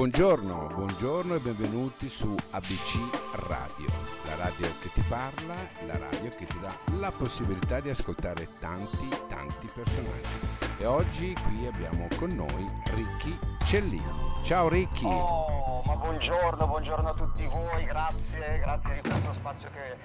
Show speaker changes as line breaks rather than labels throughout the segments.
Buongiorno, buongiorno e benvenuti su ABC Radio, la radio che ti parla, la radio che ti dà la possibilità di ascoltare tanti, tanti personaggi. E oggi qui abbiamo con noi Ricky Cellini. Ciao Ricky!
Oh, ma buongiorno, buongiorno a tutti voi, grazie, grazie di questo spazio che, eh,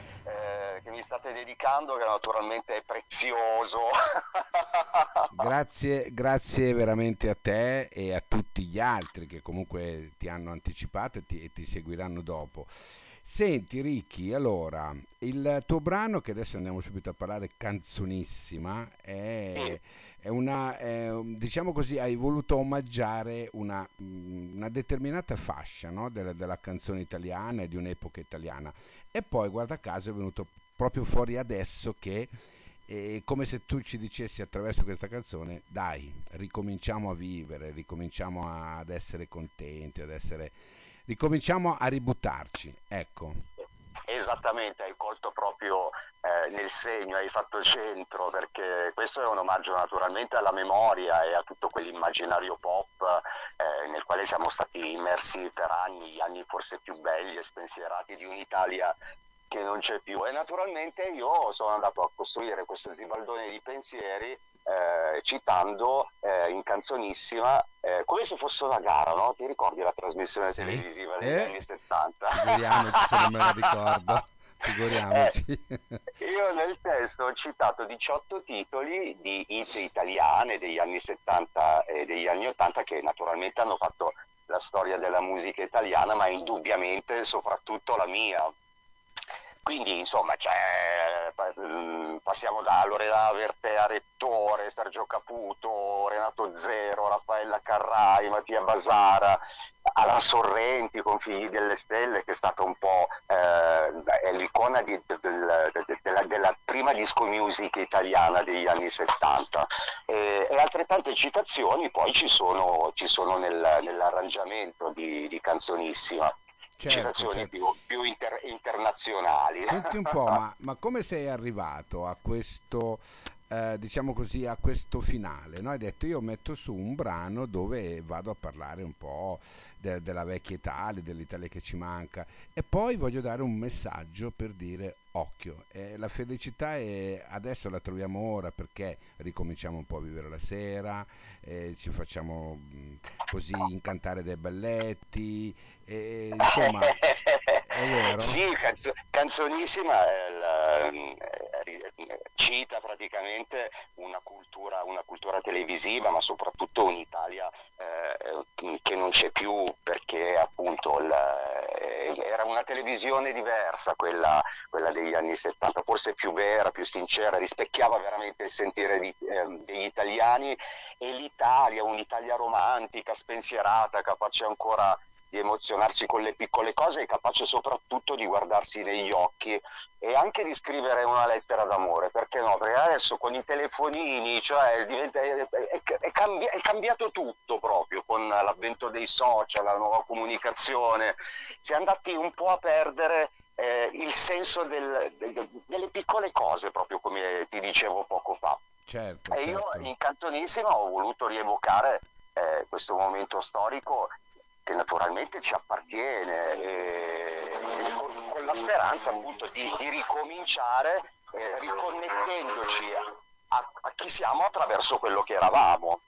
che mi state dedicando, che naturalmente è prezioso.
grazie, grazie veramente a te e a tutti gli altri che comunque ti hanno anticipato e ti, e ti seguiranno dopo. Senti Ricky, allora, il tuo brano che adesso andiamo subito a parlare, canzonissima, è, è una, è, diciamo così, hai voluto omaggiare una, una determinata fascia no? della, della canzone italiana e di un'epoca italiana e poi guarda caso è venuto proprio fuori adesso che è come se tu ci dicessi attraverso questa canzone dai ricominciamo a vivere ricominciamo ad essere contenti ad essere ricominciamo a ributtarci, ecco.
Esattamente, hai colto proprio eh, nel segno, hai fatto centro, perché questo è un omaggio naturalmente alla memoria e a tutto quell'immaginario pop eh, nel quale siamo stati immersi per anni, gli anni forse più belli e spensierati di un'Italia che non c'è più. E naturalmente io sono andato a costruire questo zibaldone di pensieri eh, citando eh, in canzonissima eh, come se fosse una gara, no? Ti ricordi la trasmissione sì. televisiva degli anni 70?
Figuriamoci se non me la ricordo. Figuriamoci.
Eh, io nel testo ho citato 18 titoli di hit italiane degli anni 70 e degli anni 80 che naturalmente hanno fatto la storia della musica italiana, ma indubbiamente soprattutto la mia. Quindi insomma cioè, mm, passiamo da Lorena Vertea Rettore, Sergio Caputo, Renato Zero, Raffaella Carrai, Mattia Basara, Alan Sorrenti con Figli delle Stelle che è stata un po' eh, l'icona di, del, della, della, prima disco music italiana degli anni 70 e, e altrettante citazioni poi ci sono, ci sono nel, nell'arrangiamento di, di Canzonissima certo, certo. più, più inter, internazionali.
Senti un po', ma, ma, come sei arrivato a questo, eh, diciamo così, a questo finale? No? Hai detto io metto su un brano dove vado a parlare un po' de, della vecchia Italia, dell'Italia che ci manca e poi voglio dare un messaggio per dire occhio, eh, la felicità è, adesso la troviamo ora perché ricominciamo un po' a vivere la sera, eh, ci facciamo mh, mm, così incantare dei balletti, eh, insomma è vero.
Sì, canzo- canzonissima la, cita praticamente una cultura, una cultura, televisiva, ma soprattutto un'Italia eh, che non c'è più perché appunto la, era una televisione diversa quella, quella, degli anni 70, forse più vera, più sincera, rispecchiava veramente il sentire di, eh, degli italiani. E l'Italia, un'Italia romantica, spensierata, capace ancora di emozionarsi con le piccole cose e capace soprattutto di guardarsi negli occhi e anche di scrivere una lettera d'amore, perché no? Perché adesso con i telefonini, cioè diventa, è, è, è, cambi- è, cambiato tutto proprio con l'avvento dei social, la nuova comunicazione, si è andati un po' a perdere eh, il senso del, del, delle piccole cose, proprio come ti dicevo poco fa.
Certo,
e
certo.
io in cantonissima ho voluto rievocare eh, questo momento storico che naturalmente ci appartiene e, e con, con, la speranza appunto di, di ricominciare eh, riconnettendoci a, a, a, chi siamo attraverso quello che eravamo.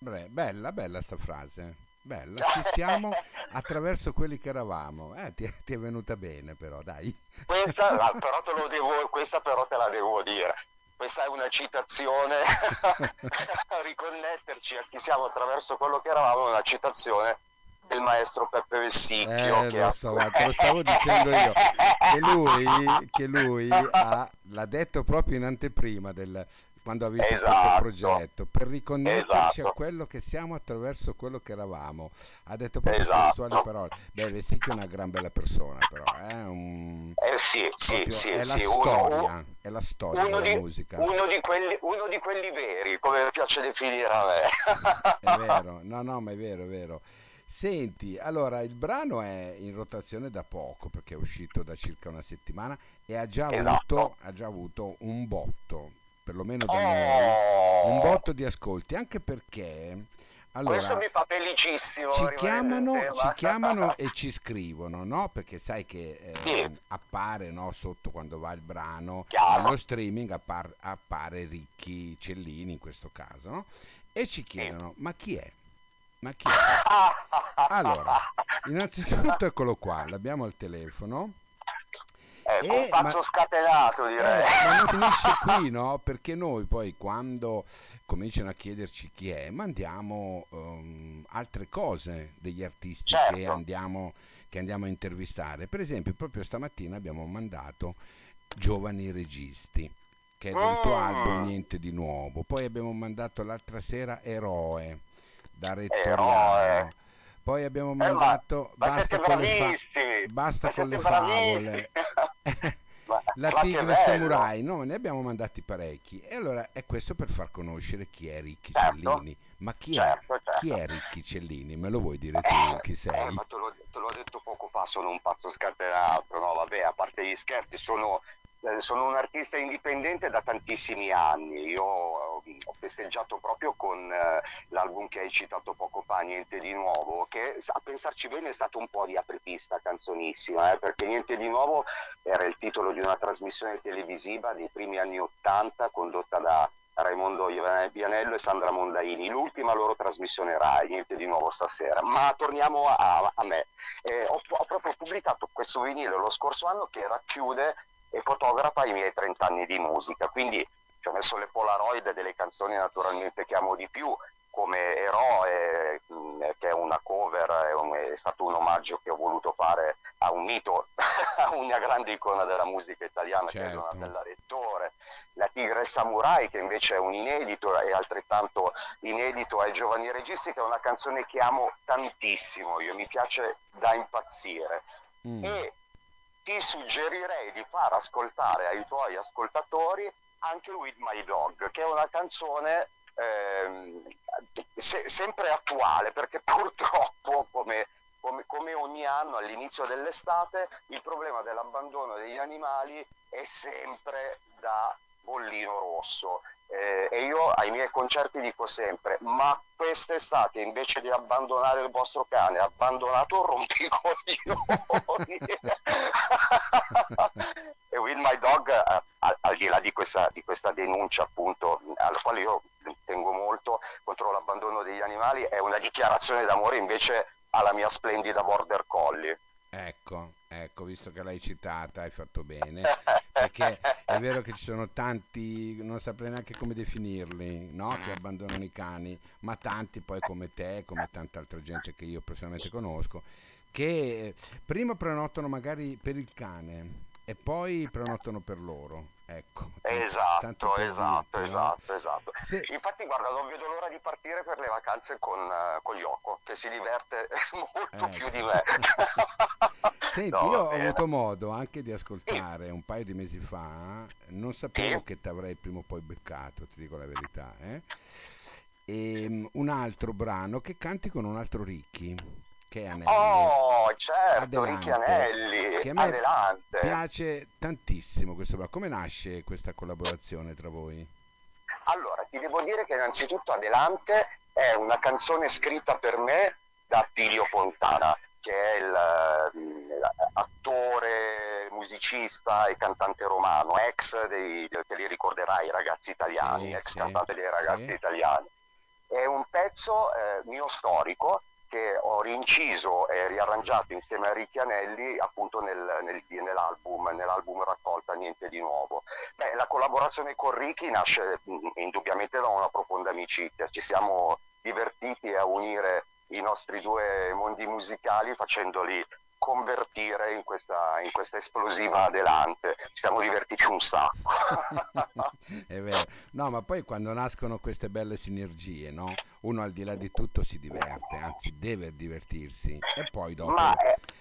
Beh, bella, bella sta frase. Bella, chi siamo attraverso quelli che eravamo. Eh, ti, ti, è venuta bene però, dai.
Questa, però te devo, questa però te la devo dire questa è una citazione, riconnetterci a chi siamo attraverso quello che eravamo, una citazione del maestro Peppe Vessicchio.
Eh, che lo so, ha... te lo stavo dicendo io, che lui, che lui ha, l'ha detto proprio in anteprima del, quando ha visto esatto. questo progetto, per riconnetterci esatto. a quello che siamo attraverso quello che eravamo. Ha detto proprio esatto. testuali parole. Beh, Vessicchio è una gran bella persona, però è eh, un...
Eh sì, sì, sì,
è, la storia,
uno,
è la storia della
di,
musica.
Uno di, quelli, uno di quelli veri, come piace definire a me.
è vero, no, no, ma è vero, è vero. Senti, allora il brano è in rotazione da poco perché è uscito da circa una settimana e ha già, esatto. avuto, ha già avuto un botto, perlomeno da oh. noi, un botto di ascolti, anche perché Allora,
Questo mi fa felicissimo.
ci chiamano, ci chiamano e ci scrivono, no? Perché sai che eh,
Sì.
appare no, sotto quando va il brano,
Chiaro.
nello streaming appar- appare Ricchi Cellini in questo caso, no? E ci chiedono, ma chi è? Ma chi è? Allora, innanzitutto eccolo qua, l'abbiamo al telefono.
Ecco,
Eh,
un pazzo
ma-
scatenato direi.
Eh, ma non finisce qui, no? Perché noi poi quando cominciano a chiederci chi è, mandiamo ehm, altre cose degli artisti che
Certo.
andiamo, che andiamo a intervistare. Per esempio, proprio stamattina abbiamo mandato Giovani Registi, che è del tuo
Mm.
album Niente di Nuovo. Poi abbiamo mandato l'altra sera Eroe, da Rettoriano.
Eroe.
Poi abbiamo
Eh, ma-
mandato
ma
Basta
siete
con le Basta
ma
con le favole.
Ma-
La
ma
Tigre. Samurai, no, ne abbiamo mandati parecchi. E allora è questo per far conoscere chi è Ricchi
Certo.
Cellini. Ma chi
Certo,
è?
certo.
Chi è Ricchi Cellini? Me lo vuoi dire tu
Eh,
chi
eh,
sei?
ma te l'ho, detto poco fa, sono un pazzo scatenato, no? Vabbè, a parte gli scherzi, sono, eh, sono un artista indipendente da tantissimi anni. Io eh, ho festeggiato proprio con eh, l'album che hai citato poco fa, Niente di Nuovo, che a pensarci bene è stato un po' di apripista canzonissima, eh, perché Niente di Nuovo era il titolo di una trasmissione televisiva dei primi anni Ottanta condotta da Raimondo Vianello e Sandra Mondaini, l'ultima loro trasmissione Rai, niente di nuovo stasera. Ma torniamo a, a me. Eh, ho, ho proprio pubblicato questo vinile lo scorso anno che racchiude e fotografa i miei 30 anni di musica, quindi ci ho messo le Polaroid delle canzoni naturalmente che amo di più, come Eroe, mh, che è una cover, è, un- è stato un omaggio che ho voluto fare a un mito, a una grande icona della musica italiana che è
Certo.
Donatella Rettore, la Tigre Samurai che invece è un inedito e altrettanto inedito ai Giovani Registi che è una canzone che amo tantissimo, io mi piace da impazzire
Mm.
e ti suggerirei di far ascoltare ai tuoi ascoltatori anche With My Dog, che è una canzone ehm, se- sempre attuale, perché purtroppo, come, come- come ogni anno all'inizio dell'estate, il problema dell'abbandono degli animali è sempre da bollino rosso. Eh, e io ai miei concerti dico sempre: ma quest'estate invece di abbandonare il vostro cane, abbandonato rompicoglioni. e With My Dog, eh, al, al di là di questa, di questa denuncia, appunto, alla quale io tengo molto contro l'abbandono degli animali, è una dichiarazione d'amore invece alla mia splendida border collie.
Ecco, ecco, visto che l'hai citata, hai fatto bene. Perché è vero che ci sono tanti, non saprei neanche come definirli, no? Che abbandonano i cani, ma tanti poi come te, come tanta altra gente che io personalmente conosco, che prima prenotano magari per il cane e poi prenotano per loro. Ecco. tanto- tanto
Esatto, esatto, esatto, esatto.
Se-
Infatti, guarda, non vedo l'ora di partire per le vacanze con, eh, con Yoko, che si diverte molto
Ecco.
più di me.
Senti,
No,
io ho avuto modo anche di ascoltare un paio di mesi fa, non sapevo
Sì.
che ti avrei prima o poi beccato, ti dico la verità, eh? Ehm, un altro brano che canti con un altro Ricchi, che è Anelli.
Oh, certo,
Adelante.
Ricchi Anelli,
Che a me
adelante.
Piace tantissimo questo brano. Come nasce questa collaborazione tra voi?
Allora, ti devo dire che innanzitutto Adelante è una canzone scritta per me da Attilio Fontana, che è il eh, attore, musicista e cantante romano, ex dei, te li ricorderai, i ragazzi italiani,
Sì,
ex
sì,
cantante dei ragazzi
sì.
italiani. È un pezzo eh, mio storico che ho rinciso e riarrangiato insieme a Ricchi Anelli appunto nel- nel- nell'album, nell'album raccolta Niente di Nuovo. Beh, la collaborazione con Ricky nasce indubbiamente da una profonda amicizia. Ci siamo divertiti a unire i nostri due mondi musicali facendoli convertire in questa, in questa esplosiva adelante. Ci siamo divertiti un sacco.
È vero. No, ma poi quando nascono queste belle sinergie, no? Uno al di là di tutto si diverte, anzi deve divertirsi e poi dopo
Ma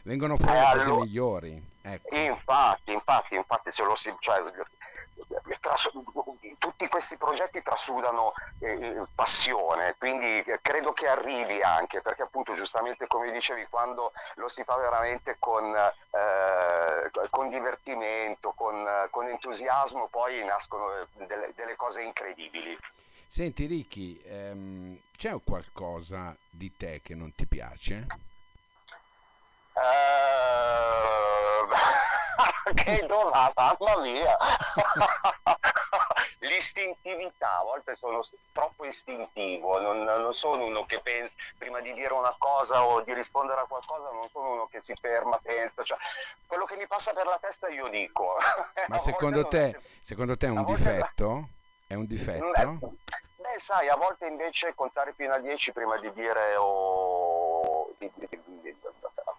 vengono fuori
eh,
cose
allora-
migliori. Ecco.
Infatti, infatti, infatti, se lo si, cioè, tras- tutti questi progetti trasudano eh, passione, quindi eh, credo che arrivi anche, perché appunto giustamente come dicevi, quando lo si fa veramente con, eh, con divertimento, con, con entusiasmo, poi nascono eh, delle, delle cose incredibili.
Senti Ricky, ehm, c'è qualcosa di te che non ti piace?
Uh, che domanda, mamma mia! L'istintività, a volte sono troppo istintivo, non, non, sono uno che pensa, prima di dire una cosa o di rispondere a qualcosa, non sono uno che si ferma, pensa, cioè, quello che mi passa per la testa io dico.
Ma secondo te, è... secondo te è un difetto? È un difetto?
Beh, sai, a volte invece contare fino a 10 prima di dire o... di, di, di,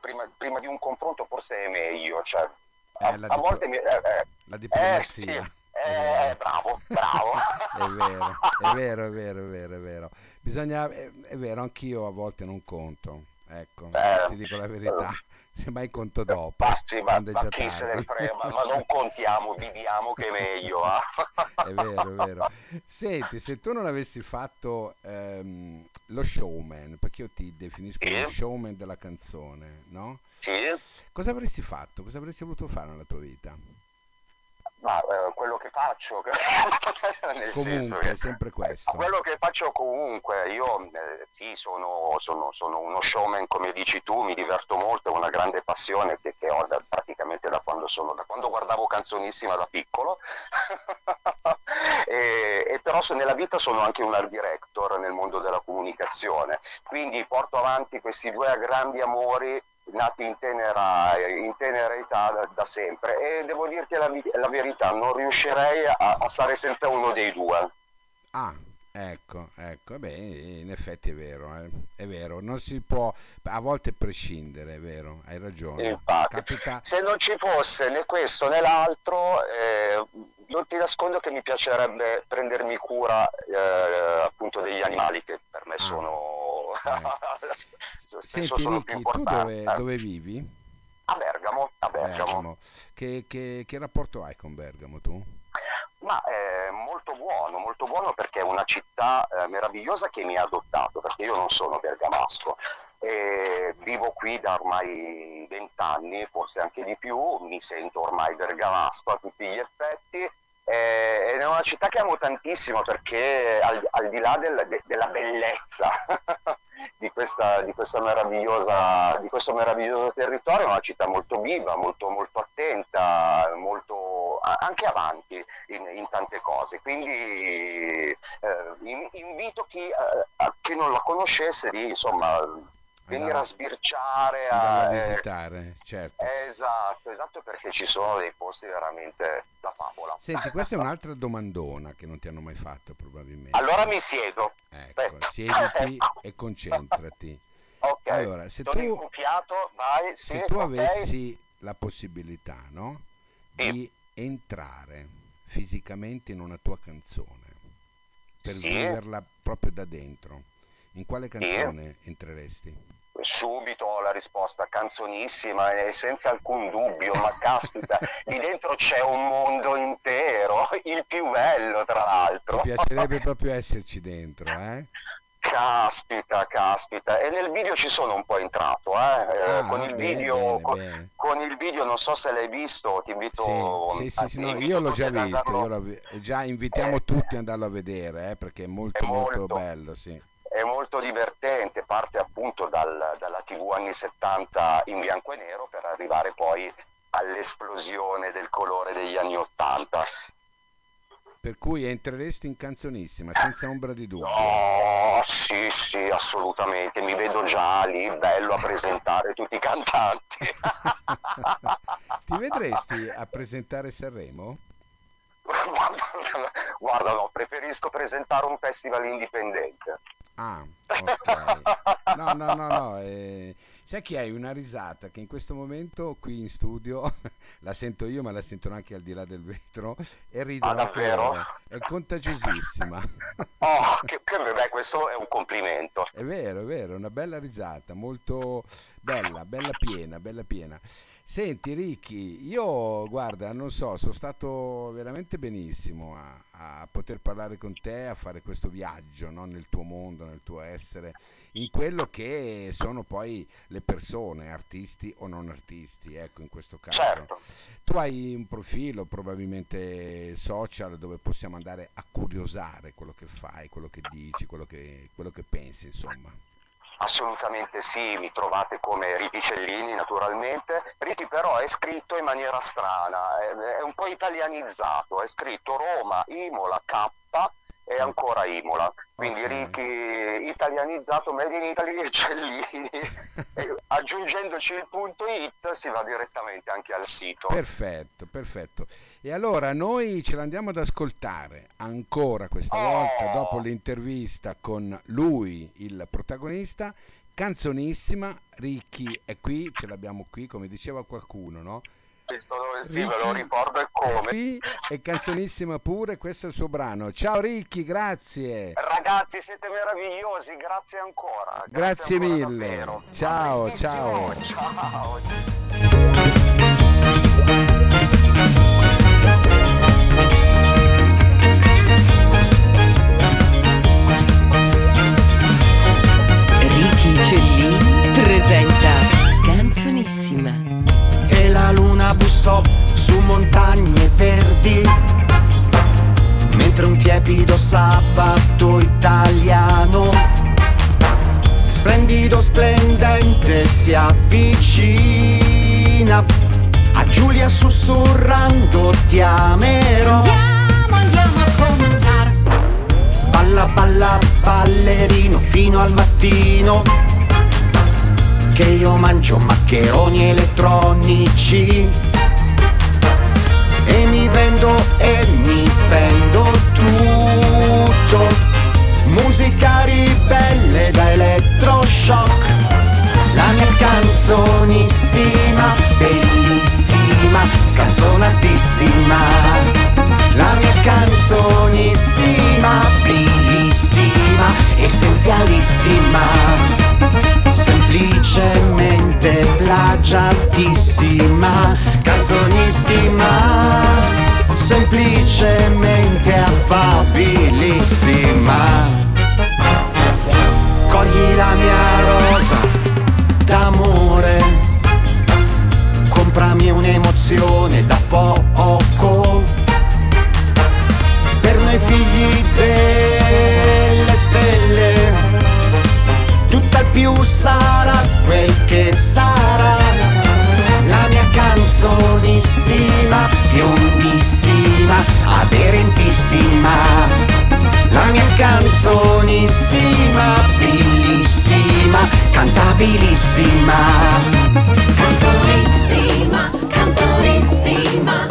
prima, prima, di un confronto forse è meglio, cioè,
a, a dip- volte mi, eh, eh, la diplomazia.
Eh, sì. Eh, bravo, bravo.
è vero, è vero, è vero, è vero, è vero. Bisogna, è, è vero, anch'io a volte non conto. Ecco, eh, ti dico la verità, semmai conto dopo.
Ma, sì, ma, ma chi se ne frega, ma non contiamo, viviamo che è meglio. Eh?
è vero, è vero. Senti, se tu non avessi fatto ehm, lo showman, perché io ti definisco sì. lo showman della canzone, no?
Sì.
Cosa avresti fatto? Cosa avresti voluto fare nella tua vita?
Ma eh, quello che faccio,
nel comunque, che, è sempre questo.
Quello che faccio comunque, io eh, sì, sono, sono, sono, uno showman come dici tu, mi diverto molto, è una grande passione che, che ho da, praticamente da quando, sono, da quando guardavo canzonissima da piccolo, e, e, però nella vita sono anche un art director nel mondo della comunicazione, quindi porto avanti questi due grandi amori nati in tenera, in tenera età da, da, sempre e devo dirti la, la verità, non riuscirei a, a, stare senza uno dei due.
Ah, ecco, ecco, beh, in effetti è vero, eh. è vero, non si può a volte prescindere, è vero, hai ragione.
Infatti, Capita... se non ci fosse né questo né l'altro, eh, non ti nascondo che mi piacerebbe prendermi cura eh, appunto degli animali che per me ah. sono.
Senti Ricky, tu dove, dove, vivi?
A Bergamo. A Bergamo. Bergamo.
Che, che, che, rapporto hai con Bergamo tu?
Ma è molto buono, molto buono perché è una città eh, meravigliosa che mi ha adottato, perché io non sono bergamasco. E vivo qui da ormai vent'anni, forse anche di più, mi sento ormai bergamasco a tutti gli effetti eh, è una città che amo tantissimo perché al, al di là del, de, della bellezza di, questa, di, questa di, questo meraviglioso territorio una città molto viva, molto, molto attenta, molto, anche avanti in, in tante cose. Quindi eh, invito chi, eh, chi non la conoscesse di insomma venire a sbirciare,
a, eh, visitare, certo.
Esatto, esatto perché ci sono dei posti veramente da favola.
Senti, questa è un'altra domandona che non ti hanno mai fatto probabilmente.
Allora mi siedo.
Ecco, Beh. siediti e concentrati.
Ok,
allora, se tu,
vai, sì,
se tu okay. avessi la possibilità, no? Di sì. entrare fisicamente in una tua canzone per sì. viverla proprio da dentro, in quale canzone entreresti?
Subito ho la risposta canzonissima e senza alcun dubbio, ma caspita, lì dentro c'è un mondo intero, il più bello tra l'altro.
Ti piacerebbe proprio esserci dentro, eh?
Caspita, caspita, e nel video ci sono un po' entrato, eh? eh ah, con, il bene, video, bene, con, bene. con, il video, non so se l'hai visto, ti invito
sì, sì, sì, no, io l'ho già visto, io l'ho, già invitiamo eh, tutti ad andarlo a vedere, eh, perché è molto, è molto, molto bello, sì
è molto divertente, parte appunto dal, dalla TV anni 70 in bianco e nero per arrivare poi all'esplosione del colore degli anni 80.
Per cui entreresti in canzonissima, senza ombra di dubbio.
Oh, sì, sì, assolutamente. Mi vedo già lì, bello a presentare tutti i cantanti.
Ti vedresti a presentare Sanremo?
Guarda, no, preferisco presentare un festival indipendente.
Ah, ok. No, no, no, no. Eh, sai che hai una risata che in questo momento qui in studio la sento io, ma la sentono anche al di là del vetro e ridono
ah, loro.
È contagiosissima.
Oh, che, che beh, questo è un complimento.
È vero, è vero, una bella risata, molto bella, bella piena, bella piena. Senti Ricky, io guarda, non so, sono stato veramente benissimo a, a poter parlare con te, a fare questo viaggio no? nel tuo mondo, nel tuo essere, in quello che sono poi le persone, artisti o non artisti, ecco in questo caso.
Certo.
Tu hai un profilo probabilmente social dove possiamo andare a curiosare quello che fai, quello che dici, quello che, quello che pensi, insomma.
Assolutamente sì, mi trovate come Ricky naturalmente. Ricky però è scritto in maniera strana, è, è un po' italianizzato, è scritto Roma, Imola, K e ancora Imola. Quindi okay. Ricky italianizzato, made in Italy e Cellini. aggiungendoci il punto it si va direttamente anche al sito.
Perfetto, perfetto. E allora noi ce l'andiamo ad ascoltare ancora questa oh. volta dopo l'intervista con lui, il protagonista. Canzonissima, Ricky è qui, ce l'abbiamo qui, come diceva qualcuno, no?
Sì, Ricky, me lo ricordo e come.
Qui è canzonissima pure, questo è il suo brano. Ciao Ricky, grazie.
Ragazzi, siete meravigliosi, grazie ancora.
Grazie, grazie ancora mille. Davvero. Ciao, ciao. Ciao.
Sabato italiano. Splendido splendente si avvicina. A Giulia sussurrando ti amerò
andiamo andiamo a cominciare
balla balla ballerino fino al mattino. Che io mangio maccheroni elettronici canzonissima bellissima scanzonatissima. La mia canzonissima bellissima essenzialissima. Semplicemente plagiatissima, canzonissima, semplicemente cantabilissima.
Canzonissima, canzonissima.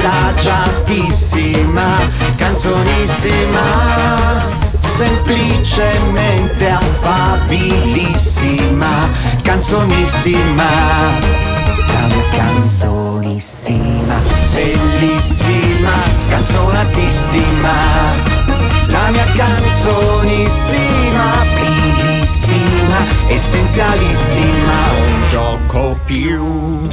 plagiatissima, canzonissima, semplicemente affabilissima, canzonissima, mia canzonissima, bellissima, scanzonatissima, la mia canzonissima, bellissima, essenzialissima, un gioco più